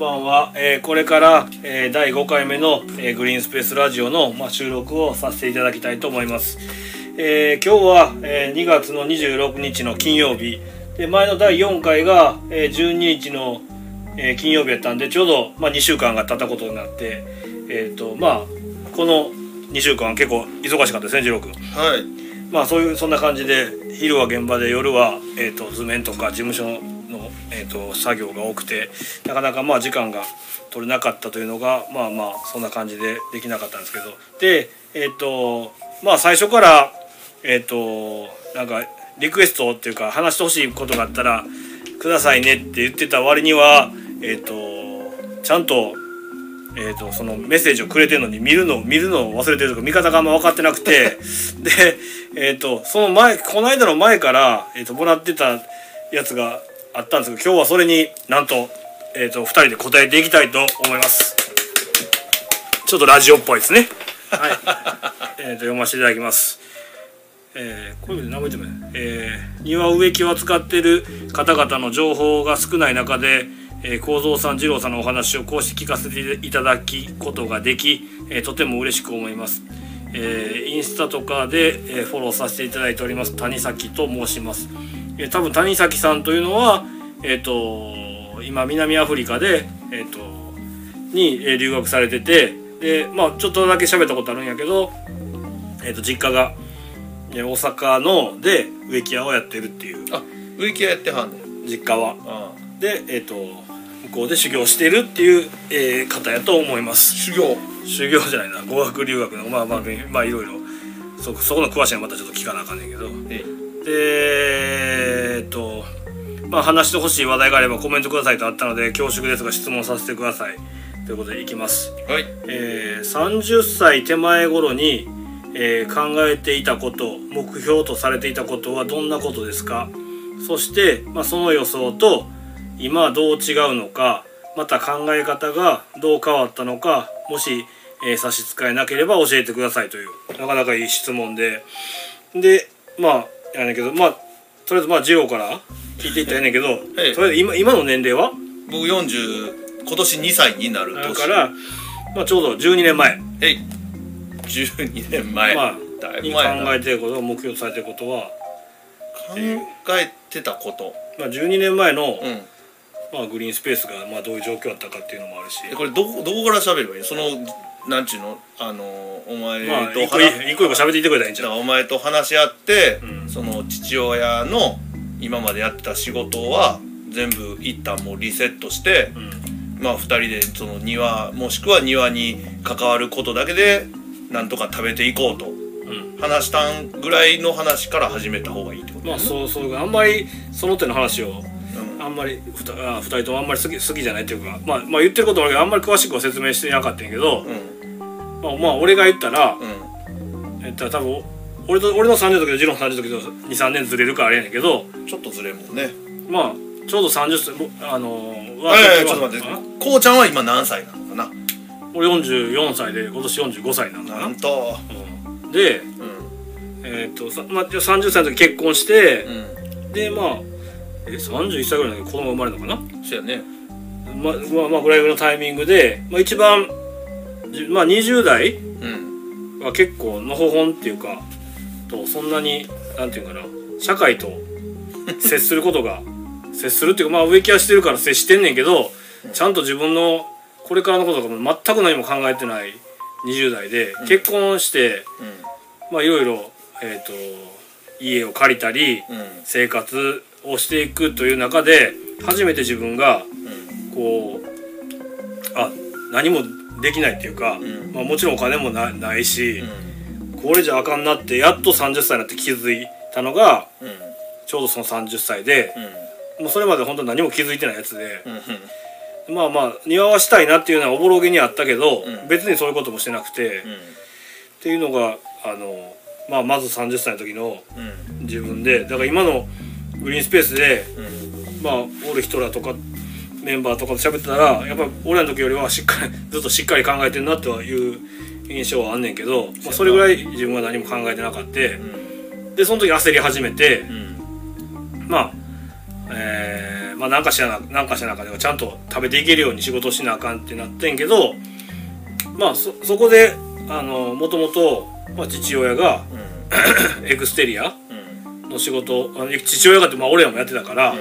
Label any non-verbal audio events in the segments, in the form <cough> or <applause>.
ばんは、えーこれから、えー第5回目の、えーグリーンスペースラジオの、まあ、収録をさせていただきたいと思います、えー今日は、えー2月の26日の金曜日。で前の第4回が、えー12日の、えー金曜日やったんでちょうど、まあ、2週間が経ったことになってえっ、とまあこの2週間は結構忙しかったですね次郎君はい。まあそういうそんな感じで昼は現場で夜は、えー、と図面とか事務所の、えー、と作業が多くてなかなかまあ時間が取れなかったというのがまあまあそんな感じでできなかったんですけど。でえっ、とまあ最初からえっ、となんかリクエストっていうか話してほしいことがあったらくださいねって言ってた割にはえっ、とちゃんとえー、とそのメッセージをくれてるのに見るのを見るのを忘れてるとか見方があんま分かってなくてで、えー、とその前この間の前から、えー、ともらってたやつがあったんですけど今日はそれになんと,、えー、と2人で答えていきたいと思います。ちょっとラジオっぽいですね。はい、<laughs> えー、と読ませていただきます。えー、こういうの名前言ってもね、えー庭植木を扱っている方々の情報が少ない中で、えー、幸三さん二郎さんのお話をこうして聞かせていただきことができ、えーとても嬉しく思います、えーインスタとかで、えーフォローさせていただいております。谷崎と申します、えー多分谷崎さんというのはえっ、と今南アフリカでえっ、とにえー留学されててでまあちょっとだけ喋ったことあるんやけどえっ、と実家がえー大阪ので植木屋をやってるっていう。あ植木屋やってはんねん。実家は。あでえっ、と向こうで修行してるっていう、えー方やと思います。修行修行じゃないな語学留学のまあまあまあいろいろ。そそこの詳しいのはまたちょっと聞かなあかんねんけど。えでえっとまあ話してほしい話題があればコメントくださいとあったので恐縮ですが質問させてください。ということでいきます。はい。えー30歳手前頃に、えー考えていたこと目標とされていたことはどんなことですか？そして、まあ、その予想と今はどう違うのかまた考え方がどう変わったのかもし、えー差し支えなければ教えてくださいというなかなかいい質問で。でまあやねんけどまあとりあえずまあジローから聞いていったらええねんけど、ええ。とりあえず今今の年齢は？僕40今年2歳になる年。だから、まあ、ちょうど12年前。えい。12年前、まあだいぶに考前やなえていること目標とされていることは、考えてたこと。まあ、12年前の、うんまあ、グリーンスペースがまあどういう状況だったかっていうのもあるし。えこれどこどこから喋ればいい？そのなんちゅうの？あのお前まあと一個一個喋っていってくれたらいいんちゃうだからお前と話し合って、うん。その父親の今までやってた仕事は全部一旦もうリセットして、うん。まあ2人でその庭もしくは庭に関わることだけでなんとか食べていこうと。うん。話したんぐらいの話から始めた方がいいってことまあそうそうあんまりその手の話をうんあんまりふたあ二人ともあんまり好き好きじゃないっていうか、まあ、まあ言ってることもあるけどあんまり詳しくは説明してなかったんやけど、うん。まあ、まあ俺が言ったら、うえっと多分俺と俺の30の時とジローの30の時と23年ずれるからあれやねんけどんちょっとずれんもんね。まあちょうど30歳ぼあのーいやいやちょっと待って。あこうちゃんは今何歳なのかな？俺44歳で今年45歳なんだな。なんと。うん。でうん。えーっとさまあ30歳の時結婚して、うん。でまあえ31歳ぐらいの時子供生まれるのかな？そうやね。ままあまあぐらいのタイミングで、まあ、一番じまあ20代うん。は結構のほほんっていうかとそんなになんていうかな社会と <laughs> 接することが接するっていうかまあ植木はしてるから接してんねんけどちゃんと自分のこれからのこととかも全く何も考えてない20代で、結婚してまあいろいろえっ、と家を借りたりうんうん。生活をしていくという中で初めて自分がうんこうあ何もできないっていうか、ん。まあ、もちろんお金もなないしう、ん。これじゃあかんなってやっと30歳になって気づいたのがうん。ちょうどその30歳でうん。もうそれまで本当何も気づいてないやつで、うん。まあまあ庭はしたいなっていうのはおぼろげにあったけど、うん。別にそういうこともしてなくて、っうん。ていうのがあの、まあ、まず30歳の時のうん。自分でだから今のグリーンスペースでうん。まあおる人らとかメンバーとかと喋ってたらやっぱ俺らの時よりはしっかり <laughs> ずっとしっかり考えてるなとはいう印象はあんねんけど、まあ、それぐらい自分は何も考えてなかった。うん。でその時焦り始めてうん。まあ、えーまあなんかしらななんかしらなあかんでちゃんと食べていけるように仕事しなあかんってなってんけどまあそそこであのもともとまあ父親がエクステリアうんの仕事あの父親がってまあ俺らもやってたから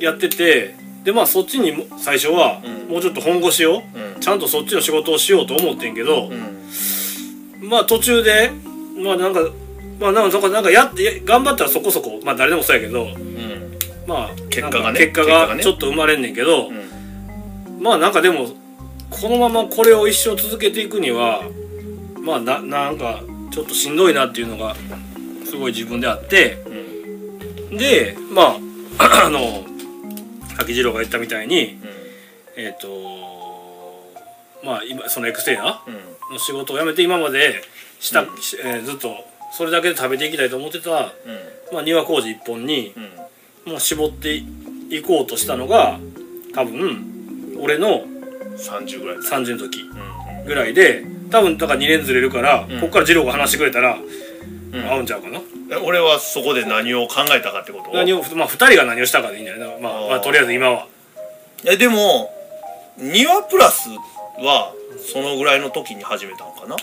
やっててでまあそっちにも最初はうん。もうちょっと本腰をうん。ちゃんとそっちの仕事をしようと思ってんけどうん。まあ途中でまあなんかまあなんかなんかやってや頑張ったらそこそこまあ誰でもそうやけどうん。まあ結果がね。結果がちょっと生まれんねんけど、うん。まあなんかでもこのままこれを一生続けていくにはまあななんかちょっとしんどいなっていうのがすごい自分であってうんでまあ <clears throat> あの柿次郎が言ったみたいにうんえっ、とまあ今そのエクステリアうん。の仕事を辞めて今までした、うん。しえーずっとそれだけで食べていきたいと思ってた、うん。まあ、庭工事一本にうん。まあ、絞っていこうとしたのが多分俺の30ぐらい。30の時うんぐらいで多分だから2年ずれるから、うん。こっから二郎が話してくれたらうん合うんちゃうかな、え俺はそこで何を考えたかってこと？何をまあ2人が何をしたかでいいんじゃな。いまあ、まあ、とりあえず今は。えでも庭プラスはそのぐらいの時に始めたのかな？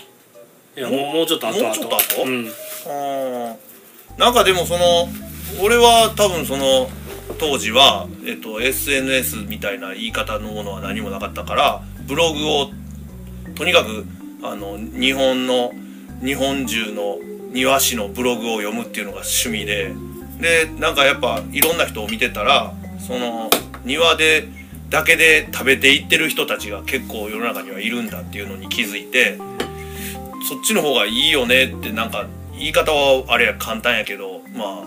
いやもうもうちょっと後もうちょっと後？うん。あー。なんかでもその俺は多分その当時は、えっと、SNS みたいな言い方のものは何もなかったからブログをとにかくあの日本の日本中の庭師のブログを読むっていうのが趣味ででなんかやっぱいろんな人を見てたらその庭でだけで食べていってる人たちが結構世の中にはいるんだっていうのに気づいてそっちの方がいいよねってなんか言い方はあれや簡単やけどまあ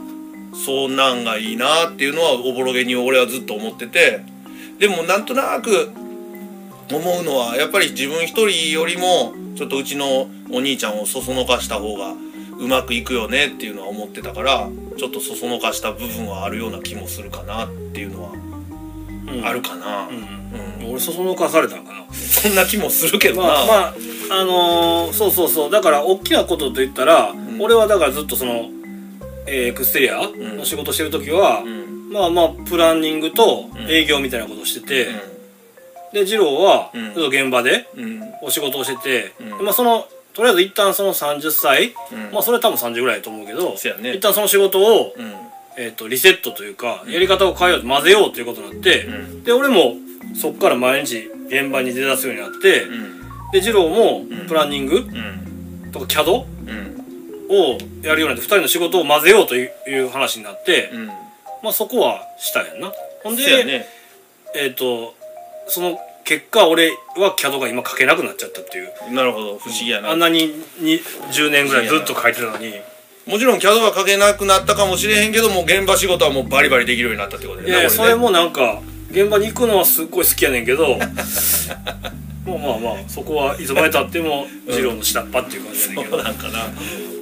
そんなんがいいなっていうのはおぼろげに俺はずっと思っててでもなんとなく思うのはやっぱり自分一人よりもちょっとうちのお兄ちゃんをそそのかした方がうまくいくよねっていうのは思ってたからちょっとそそのかした部分はあるような気もするかなっていうのはうん。あるかな、うん。うん。俺そそのかされたんかなそんな気もするけどな、まあまああのーそうそうそう。だから大きなことと言ったら、ん。俺はだからずっとその、えーエクステリアの仕事してる時は、うん。まあまあプランニングとん。営業みたいなことをしてて、うで二郎は現場でお仕事をしてて、まあそのとりあえず一旦その30歳、うん。まあそれは多分30ぐらいだと思うけどそうやね。一旦その仕事を、うん。えー、とリセットというかやり方を変えようと混ぜようということになって、うん。で俺もそっから毎日現場に出だすようになって、うん。で二郎もん。プランニングうん。とか CAD うん。をやるようになって2人の仕事を混ぜようという話になって、うん。まあそこはしたんやんな。ほんで、えっ、とその結果俺は CAD が今書けなくなっちゃったっていう。なるほど不思議やな。あんなにに10年ぐらいずっと書いてたのに。もちろん CAD は書けなくなったかもしれへんけどもう現場仕事はもうバリバリできるようになったってことだいやいやよね。それもなんか現場に行くのはすっごい好きやねんけどまあまあまあそこはいつまでたっても二郎の下っ端っていう感じやねんけど、そうなんかな。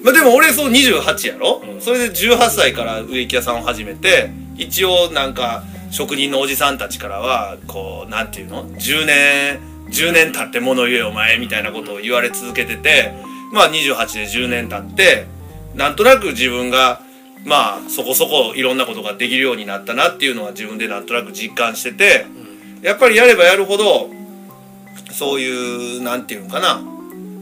まあでも俺そう28やろ、うん。それで18歳から植木屋さんを始めて一応なんか職人のおじさんたちからはこうなんていうの？10年10年経って物言えお前みたいなことを言われ続けててまあ28で10年経ってなんとなく自分がまあそこそこいろんなことができるようになったなっていうのは自分でなんとなく実感しててやっぱりやればやるほどそういうなんていうのかな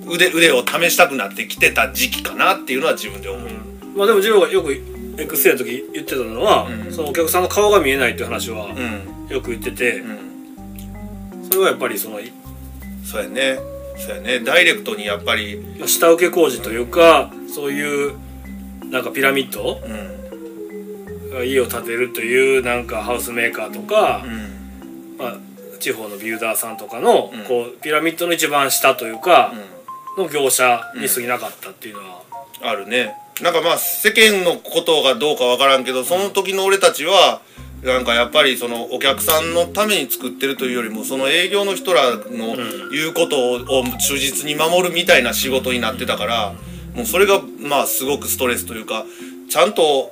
腕腕を試したくなってきてた時期かなっていうのは自分で思う、まあでも二郎がよくエクステの時言ってたのは、うん。そのお客さんの顔が見えないっていう話はうん。よく言ってて、うん、それはやっぱりそのそうやね。そうやね。ダイレクトにやっぱりまあ下請け工事というかそういうなんかピラミッドうん。家を建てるというなんかハウスメーカーとか、うん。まあ、地方のビルダーさんとかの、うん。こうピラミッドの一番下というかうの業者に過ぎなかったっていうのは、んあるねなんかまあ世間のことがどうかわからんけどその時の俺たちはなんかやっぱりそのお客さんのために作ってるというよりもその営業の人らの言うことを忠実に守るみたいな仕事になってたからもうそれがまあすごくストレスというかちゃんと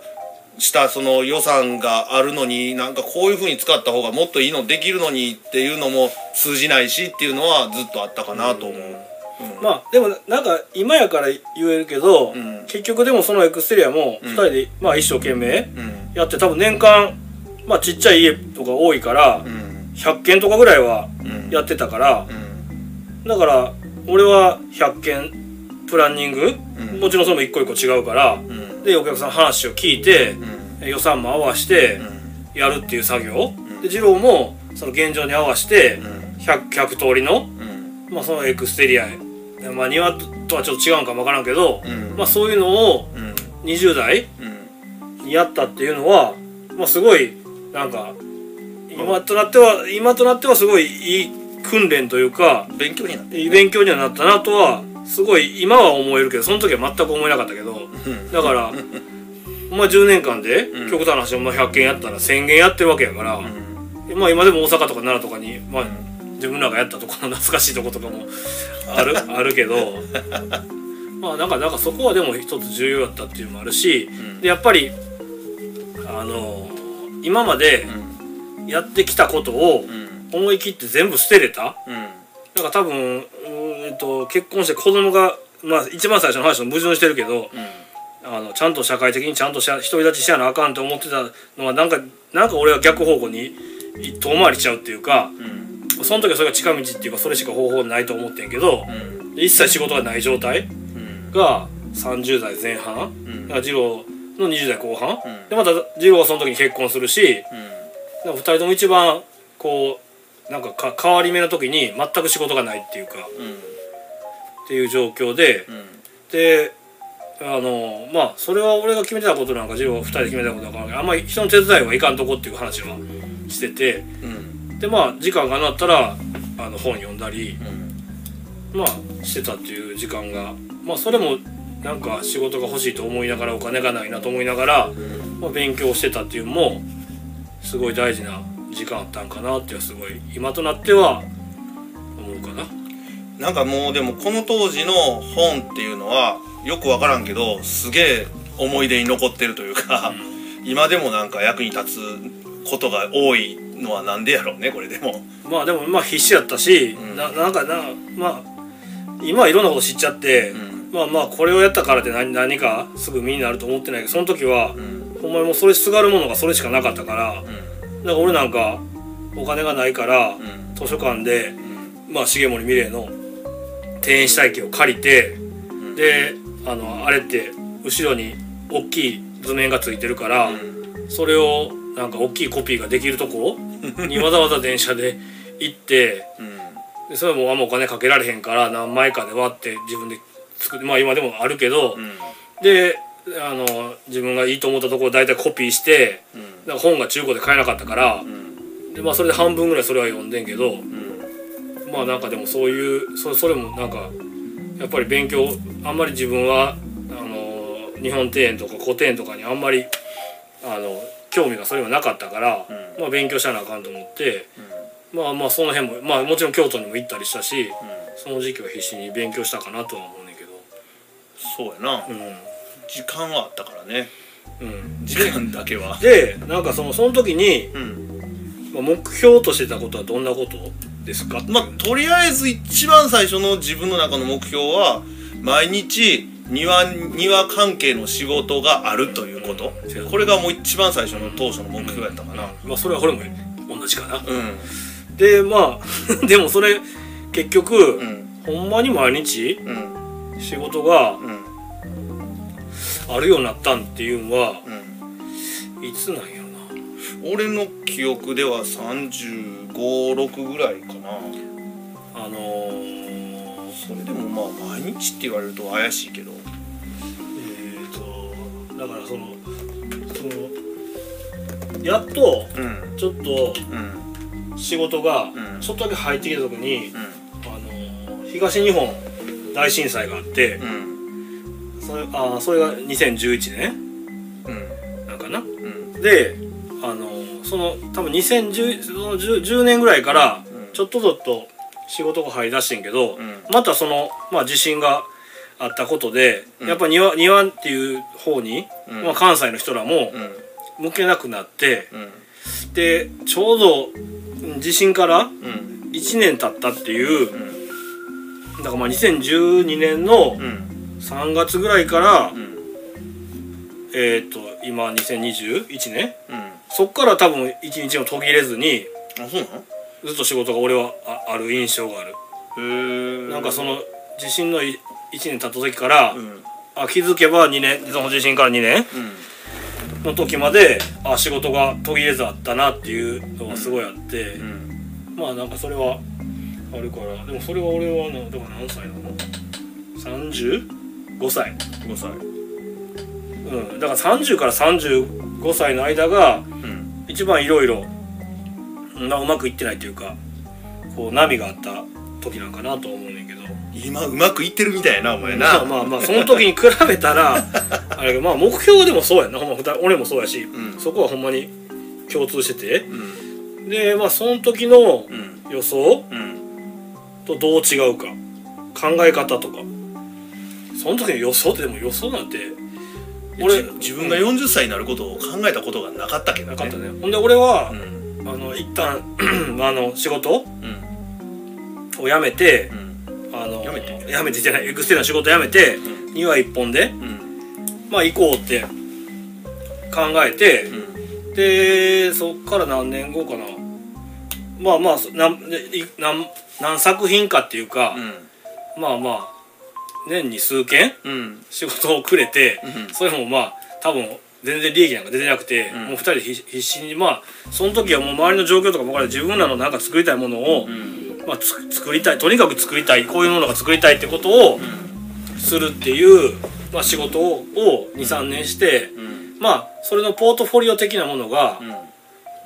したその予算があるのになんかこういう風に使った方がもっといいのできるのにっていうのも通じないしっていうのはずっとあったかなと思う。うん。まあでもなんか今やから言えるけど、うん。結局でもそのエクステリアも2人で、まあ、一生懸命うん。やって多分年間まあちっちゃい家とか多いからうん。100件とかぐらいはうん。やってたからうん。だから俺は100件プランニングうん。もちろんそれも一個一個違うからうん。でお客さんの話を聞いてうん。予算も合わしてうん。やるっていう作業。ん。で二郎もその現状に合わせてうん。100, 100通りのうん。まあそのエクステリアへまあ庭とはちょっと違うんかもわからんけどうん。まあそういうのをうん。20代うん。にやったっていうのはまあすごいなんか今となっては今となってはすごいいい訓練というか勉強になっていい勉強にはなったなとはすごい今は思えるけどその時は全く思えなかったけどうん。だからまあ10年間でうん。極端な話まあ100件やったら1000件やってるわけやからうん。まあ今でも大阪とか奈良とかにまあ自分らがやったところの懐かしいとことかもある <laughs> あるけど。まあなんかなんかそこはでも一つ重要だったっていうのもあるしうん。でやっぱりあの今までうん。やってきたことをうん。思い切って全部捨てれた。うん。だから多分うーんえっと結婚して子供がまあ一番最初の話と矛盾してるけどあのちゃんと社会的にちゃんと独り立ちしやなあかんと思ってたのはなんかなんか俺は逆方向に遠回りしちゃうっていうかうんその時はそれが近道っていうかそれしか方法ないと思ってんけどうん。一切仕事がない状態うん。が30代前半うん。二郎の20代後半。うん。でまた二郎はその時に結婚するしうん。2人とも一番こうなんかか変わり目の時に全く仕事がないっていうかうんっていう状況でうん。であのまあそれは俺が決めてたことなんか二郎は2人で決めたことだからあんまり人の手伝いはいかんとこっていう話はしててうんでまあ時間がなったらあの本読んだりうん。まあしてたっていう時間がまあそれもなんか仕事が欲しいと思いながらお金がないなと思いながら、まあ、勉強してたっていうのもすごい大事な時間あったんかなってすごい今となっては思うかな。なんかもうでもこの当時の本っていうのはよくわからんけどすげえ思い出に残ってるというか、今でもなんか役に立つことが多いのはなんでやろうねこれでも。まあでもまあ必死やったし、うん。ななんかなまあ今はいろんなこと知っちゃって、うん。まあまあこれをやったからって何何かすぐ身になると思ってないけどその時はう、ん。ほんまにもうそれすがるものがそれしかなかったからだかうんら俺なんかお金がないから、うん。図書館で、うん。まあ、重森美玲の庭園したい機を借りてん。であのあれって後ろに大きい図面がついてるから、うん。それをなんか大きいコピーができるとこ？<laughs> にわざわざ電車で行って。うん。でそれもあんまお金かけられへんから何枚かで割って自分で作ってまあ今でもあるけど、うん。であの自分がいいと思ったところ大体コピーしてうん。本が中古で買えなかったからうん。で、まあ、それで半分ぐらいそれは読んでんけどうん。まあなんかでもそういうそそれもなんかやっぱり勉強あんまり自分はあの日本庭園とか古典とかにあんまりあの興味がそれはなかったから、うん。まあ、勉強しなあかんと思ってうん。まあまあその辺もまあもちろん京都にも行ったりしたしその時期は必死に勉強したかなとは思うねんけど。そうやな。うん。時間はあったからね。うん。時間だけは。でなんかそのその時に、うん。まあ、目標としてたことはどんなことですかまあとりあえず一番最初の自分の中の目標は毎日庭庭関係の仕事があるということ、う。んこれがもう一番最初の当初の目標やったかな。まあそれはこれも同じかな。うん。でまあ <laughs> でもそれ結局、うん。ほんまに毎日うん。仕事がうん。あるようになったんっていうのはうん。いつなんやろな。俺の記憶では356ぐらいかな。あのー、それでもまあ毎日って言われると怪しいけど。えー、とだからそのそのやっとうん。ちょっとうん。仕事がうん。ちょっとだけ入ってきた時に、うん。あの東日本大震災があってうん。それあそれが2011年うんなんかな？うん。であのその多分2010その 10, 10年ぐらいからうん。ちょっとずつと仕事が入り出してんけど、うん。またその、まあ、地震があったことで、うん。やっぱ庭庭っていう方に、うん。まあ、関西の人らもうん。向けなくなってうん。でちょうどうん地震からうん。1年経ったっていううん。だからまあ2012年のうん。3月ぐらいから、うん。えっ、と今2021年？うん。そっから多分一日も途切れずにあそうなの？ずっと仕事が俺はあある印象がある。へえなんかその地震の1年経った時から、うん。あ気づけば2年その地震から2年うん。の時まであ仕事が途切れずあったなっていうのがすごいあって、うん。まあなんかそれはあるからでもそれは俺はなだから何歳なの ?35 歳。5歳。うん。だから30から35歳の間がうん。一番いろいろまあうまくいってないというかこう波があった時なんかなと思うねんけど。今うまくいってるみたいやなお前な。まあまあまあその時に比べたら <laughs> あれがまあ目標はでもそうやんな。ほんま俺もそうやし、ん。そこはほんまに共通してて。うん。でまあその時のうん。予想うん。とどう違うか考え方とか。その時の予想ってでも予想なんて俺俺自分が40歳になることを考えたことがなかったけどね。なかったね。ほんで俺はう、んあの一旦 <clears throat> あの仕事うん。を辞めてう、ん。あの辞めて。辞めてじゃないエクステルの仕事辞めて、ん。庭一本でうん。まあ行こうって考えて、うん。でそっから何年後かな。まあまあそなんでい何何作品かっていうか、まあまあ年に数件うんうん。仕事をくれて、うん。それもまあ多分全然利益なんか出てなくて、うん。もう二人で必必死にまあその時はもう周りの状況とかも分から自分らのなんか作りたいものを、うん。まあ、つ作りたいとにかく作りたいこういうものが作りたいってことをするっていう、まあ、仕事を23年して、うん。まあそれのポートフォリオ的なものがうん。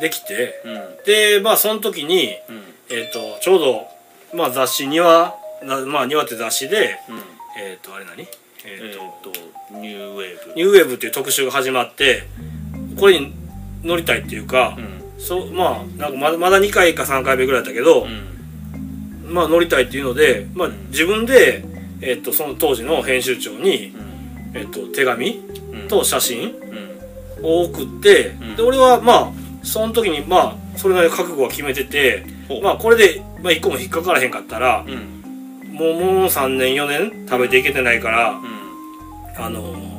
できて、うん。でまあその時に、うん。えー、とちょうど、まあ、雑誌「庭」なまあ「庭」って雑誌でうん。えっ、とあれ何？ええっ、と、ニューウェーブ。ニューウェーブっていう特集が始まってこれに乗りたいっていうか、うん。そうまあなんかまだまだ2回か3回目ぐらいだけど、うん。まあ乗りたいっていうので、まあ、自分で、えっとその当時の編集長に、うん。えっと手紙うん。と写真うん。を送って、ん。で俺はまあその時にまあそれなりの覚悟は決めてて、まあこれで、まあ、1個も引っかからへんかったら、うん。もうもう3年4年食べていけてないから、うんあのー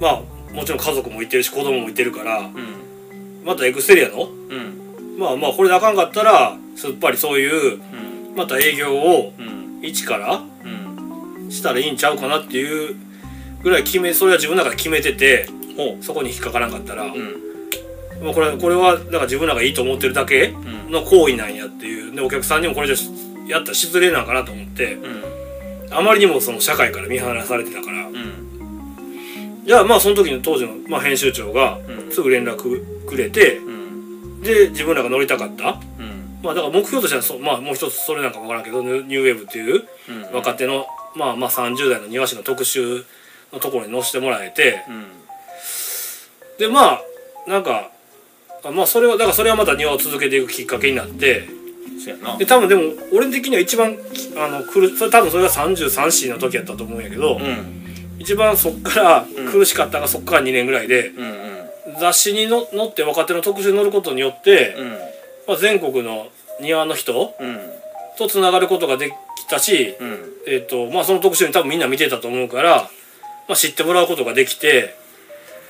まあもちろん家族もいてるし子供もいてるからうん。またエクステリアの？うん。まあまあこれであかんかったらすっぱりそういううん。また営業をうん。一からうん。したらいいんちゃうかなっていうぐらい決めそれは自分の中で決めててほそこに引っかからんかったら、ううん。まあこれこれはだから自分らがいいと思ってるだけうん。の行為なんやっていう。でお客さんにもこれじゃやったら失礼なんかなと思ってうん。あまりにもその社会から見放されてたからうんじゃあまあその時の当時の、まあ、編集長がうん。すぐ連絡くれてうん。で自分らが乗りたかった。うん。まあだから目標としてはそ、まあ、もう一つそれなんか分からんけどニューウェーブっていううん。若手の、まあまあ30代の庭師の特集のところに載せてもらえて。うん。でまあなんかあまあそれはだからそれはまた庭を続けていくきっかけになって。で多分でも俺的には一番あの苦それ多分それが33歳の時やったと思うんやけど、うん一番そっから苦しかったのがそっから2年ぐらいで、雑誌にの載って若手の特集に載ることによって、うん。まあ、全国の庭の人うん。とつながることができたし、うん。えっとまあ、その特集に多分みんな見てたと思うから、まあ、知ってもらうことができて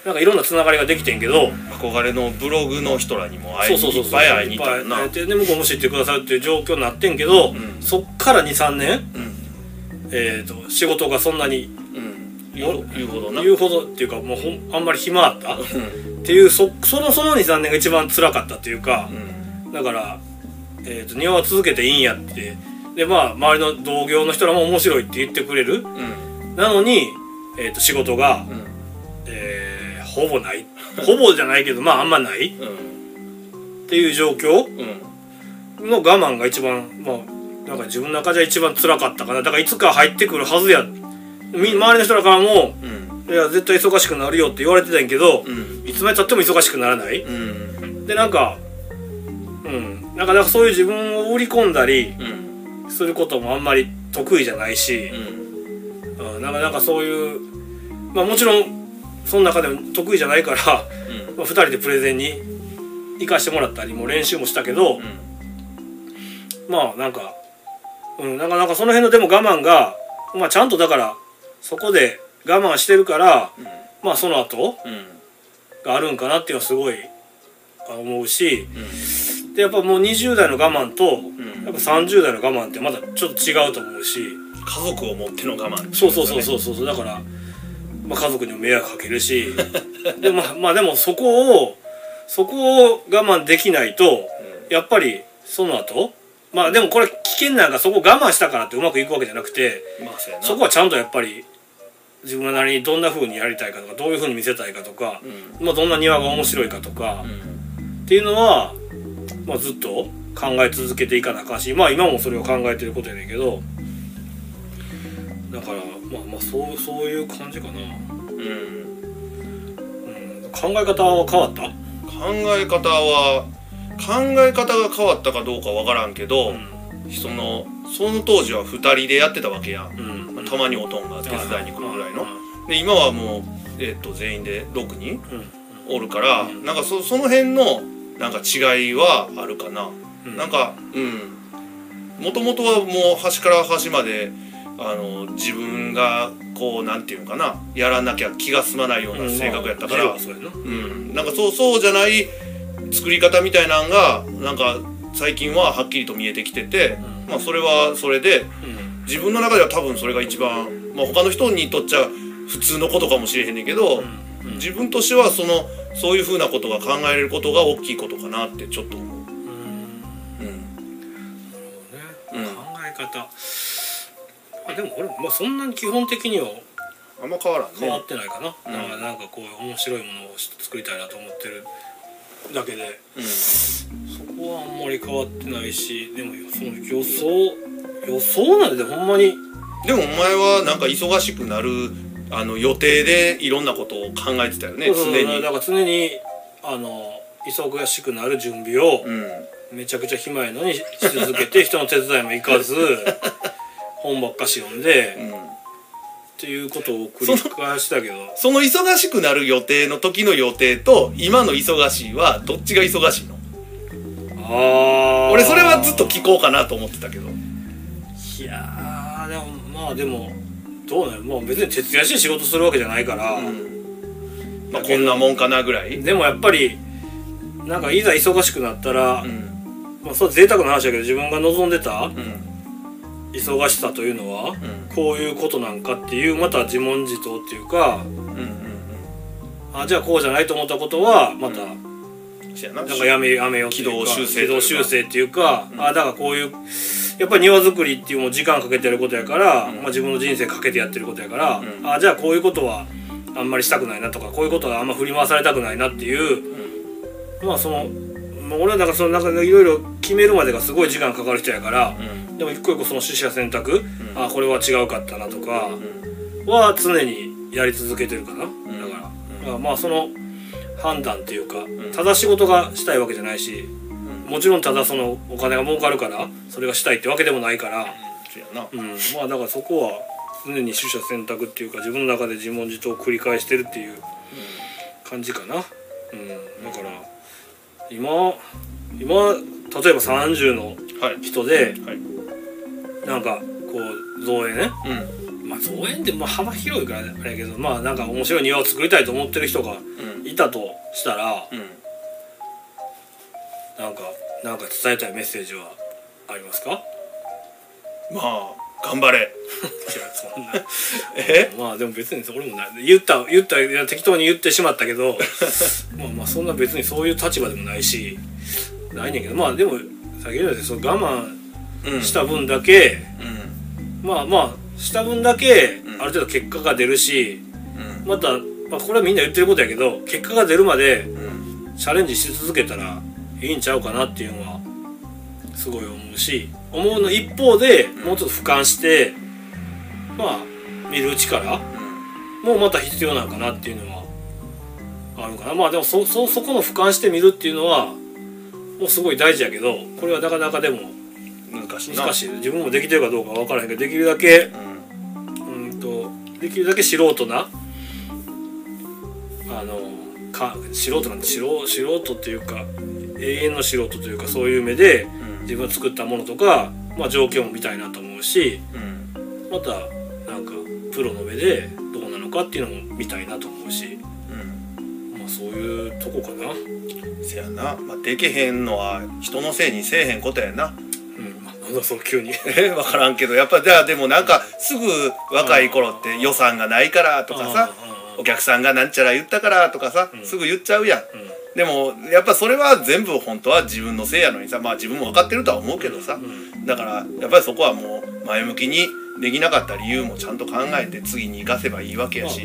なんかいろんなつながりができてんけど、憧れのブログの人らにも会そいうにそうそうそういっぱい会いに行ったなで向こうも知ってくださるっていう状況になってんけど、ん。そっから23年、うん。えー、と仕事がそんなにうん言うほどな。言うほどっていうかもうほんあんまり暇あった？っうん。ていうそそのその23年が一番辛かったっていうか。うん。だから、えー、と庭は続けていいんやって。でまあ周りの同業の人らも面白いって言ってくれる。うん。なのに、えー、と仕事が、うん。えーほぼない。ほぼじゃないけどまああんまない。っうん。ていう状況うん。の我慢が一番まあなんか自分の中じゃ一番辛かったかな。だからいつか入ってくるはずやみ周りの人らからもうん「いや絶対忙しくなるよ」って言われてたんやけど、うん。いつまでたっても忙しくならない。うん。でなんかうん。なんかなんかそういう自分を売り込んだりうん。することもあんまり得意じゃないしう、ん。うん、なんかなんかそういうまあもちろんその中でも得意じゃないから、うん。まあ、2人でプレゼンに行かしてもらったりも練習もしたけど、まあなんかうん。なんかなんかその辺のでも我慢が、まあ、ちゃんとだからそこで我慢してるから、まあその後うん。があるんかなっていうのはすごい思うしうん。でやっぱもう20代の我慢とん。やっぱ30代の我慢ってまだちょっと違うと思うし。家族を持っての我慢そうそうそうそうそうそう。だから、まあ、家族にも迷惑かけるし。<laughs> でもまあまあでもそこをそこを我慢できないとやっぱりその後まあでもこれ危険なんかそこを我慢したからってうまくいくわけじゃなくてまあそこはちゃんとやっぱり自分なりにどんな風にやりたいかとかどういう風に見せたいかとか、うん。まあ、どんな庭が面白いかとか、うん。っていうのは、まあ、ずっと考え続けていかなあかんしまあ今もそれを考えてることやねんけどだからまあまあそうそういう感じかな、うん。うん、考え方は変わった？考え方は考え方が変わったかどうかわからんけど、そのその当時は2人でやってたわけやん、うん、うん、たまにおとんが手伝いに来で今はもう、えっと全員で6人うん。おるから、うん。なんかそその辺のなんか違いはあるかな、うん。なんかうん。もともとはもう端から端まであの自分がこうなんていうのかな。やらなきゃ気が済まないような性格やったから、うん、なんかそうそうじゃない作り方みたいなんがなんか最近ははっきりと見えてきてて、うん。まあそれはそれでうん。自分の中では多分それが一番、まあ、他の人にとっちゃ普通のことかもしれへんねんけど、うん自分としてはそのそういうふうなことが考えれることが大きいことかなってちょっと思う。うん。うん。ね。うん。考え方。あでも俺まあそんなに基本的にはあんま変わらん変わねっ。てないかな、うん。だからなんかこう面白いものを作りたいなと思ってるだけでうん。そこはあんまり変わってないしでもその予想予想なんでほんまに。でもお前はなんか忙しくなるあの予定でいろんなことを考えてたよね常に。だから常にあの忙しくなる準備をうん。めちゃくちゃ暇やのにし続けて人の手伝いも行かず <laughs> 本ばっかし読んで、うん。っていうことを繰り返したけど。その忙しくなる予定の時の予定と今の忙しいはどっちが忙しいの？ああ俺それはずっと聞こうかなと思ってたけど。いやーでもまあでもどうねもう別に徹夜して仕事するわけじゃないから、うん。まあこんなもんかなぐらい？でもやっぱりなんかいざ忙しくなったら、うん。まあそう贅沢な話だけど自分が望んでたうん。忙しさというのは、うん。こういうことなんかっていうまた自問自答っていうかあじゃあこうじゃないと思ったことはまた、うんな。なんかやめやめよう軌道修正軌道修正っていうか、うん。あだからこういうやっぱり庭作りっていうもう時間かけてやることやから、うん。まあ、自分の人生かけてやってることやから、うん。あじゃあこういうことはあんまりしたくないなとかこういうことはあんま振り回されたくないなっていうまあその、まあ、俺はなんかそのなんかいろいろ決めるまでがすごい時間かかる人やから、うん。でも一個一個その取捨選択、ん。あこれは違うかったなとかうん。は常にやり続けてるかな、だから,、うん。だからまあその判断っていうか、ん。ただ仕事がしたいわけじゃないしうん。もちろんただそのお金が儲かるからそれがしたいってわけでもないから、そうん、まあだからそこは常に取捨選択っていうか自分の中で自問自答を繰り返してるっていう感じかな、うん、だから今今例えば30のはい。人ではい。なんかこう造園ねうんまあ造園ってまあ幅広いからあれやけどまあなんか面白い庭を作りたいと思ってる人がうんいたとしたらうん。なんかなんか伝えたいメッセージはありますか？まあ頑張れ。いやそんな。<laughs> え？まあでも別に俺もな言った言った適当に言ってしまったけど <laughs> まあまあそんな別にそういう立場でもないしないねんけどまあでも先ほどその我うん慢した分だけ、うん。まあまあした分だけうん。ある程度結果が出るしうん。また、まあ、これはみんな言ってることやけど結果が出るまでうん。チャレンジし続けたらいいんちゃうかなっていうのはすごい思うし思うの一方でもうちょっと俯瞰してまあ見る力もまた必要なのかなっていうのはあるかな。まあでもそそそこの俯瞰して見るっていうのはもうすごい大事やけどこれはなかなかでも難しい。自分もできてるかどうかわからへんけどできるだけうんできるだけ素人なあのか素人なんて素人素人っていうか永遠の素人というかそういう目でうん。自分が作ったものとか、まあ、状況も見たいなと思うしうん。またなんかプロの目でどうなのかっていうのも見たいなと思うし、うん。まあ、そういうとこかな。せやな、まあ、できへんのは人のせいにせえへんことやな。うだそう急に。<laughs> え分からんけど。やっぱじゃあでもなんかすぐ若い頃って予算がないからとかさお客さんがなんちゃら言ったからとかさ、うん。すぐ言っちゃうやん。うん。でもやっぱそれは全部本当は自分のせいやのにさまあ自分も分かってるとは思うけどさ。うん。だからやっぱりそこはもう前向きにできなかった理由もちゃんと考えて次に生かせばいいわけやし、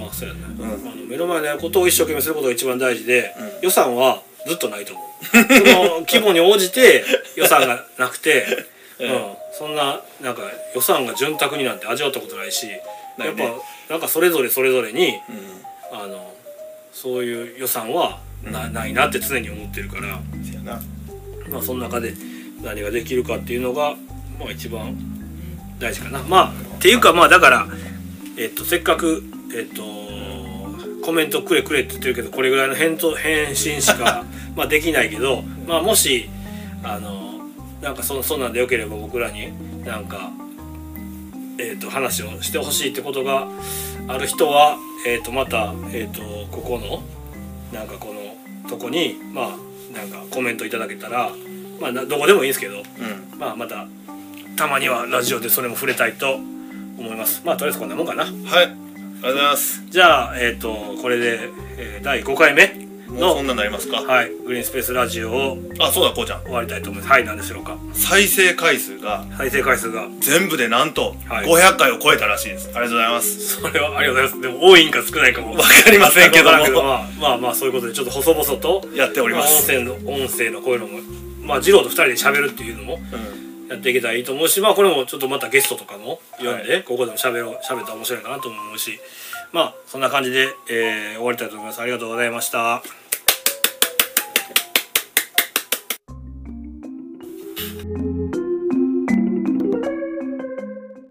目の前のことを一生懸命することが一番大事で、うん。予算はずっとないと思う。その規模に応じて予算がなくて、ううん。んそんななんか予算が潤沢になんて味わったことないしやっぱなんかそれぞれそれぞれにうあのそういう予算はな,、ないなって常に思ってるから、まあ、その中で何ができるかっていうのが、まあ、一番大事かな。まあっていうかまあだから、えっと、せっかく、えっと、コメントくれくれって言ってるけどこれぐらいの返答返信しか <laughs> まあできないけど、まあ、もしあのなんかそそんなんでよければ僕らになんか、えっと、話をしてほしいってことがある人は、えっと、また、えっと、ここのなんかこのとこにまあなんかコメントいただけたらまあなどこでもいいんですけど、うん。まあ、またたまにはラジオでそれも触れたいと思います。まあとりあえずこんなもんかな。はい。ありがとうございます。じゃあえっ、とこれで、えー第5回目。のもうそんなになりますか？はい。グリーンスペースラジオをあそうだこうちゃん。終わりたいと思います。はい何でしょうか。再生回数が再生回数が。全部でなんとはい。500回を超えたらしいです、ありがとうございます。それはありがとうございます。でも多いんか少ないかもわかりませんけども。まあまあまあそういうことでちょっと細々と。やっております、まあ音声の音声のこういうのもまあ二郎と二人で喋るっていうのもうん。やっていけたらいいと思うしまあこれもちょっとまたゲストとかも呼んで、はここでも喋ろう喋ったら面白いかなとも思うしまあそんな感じで、えー終わりたいと思います。ありがとうございました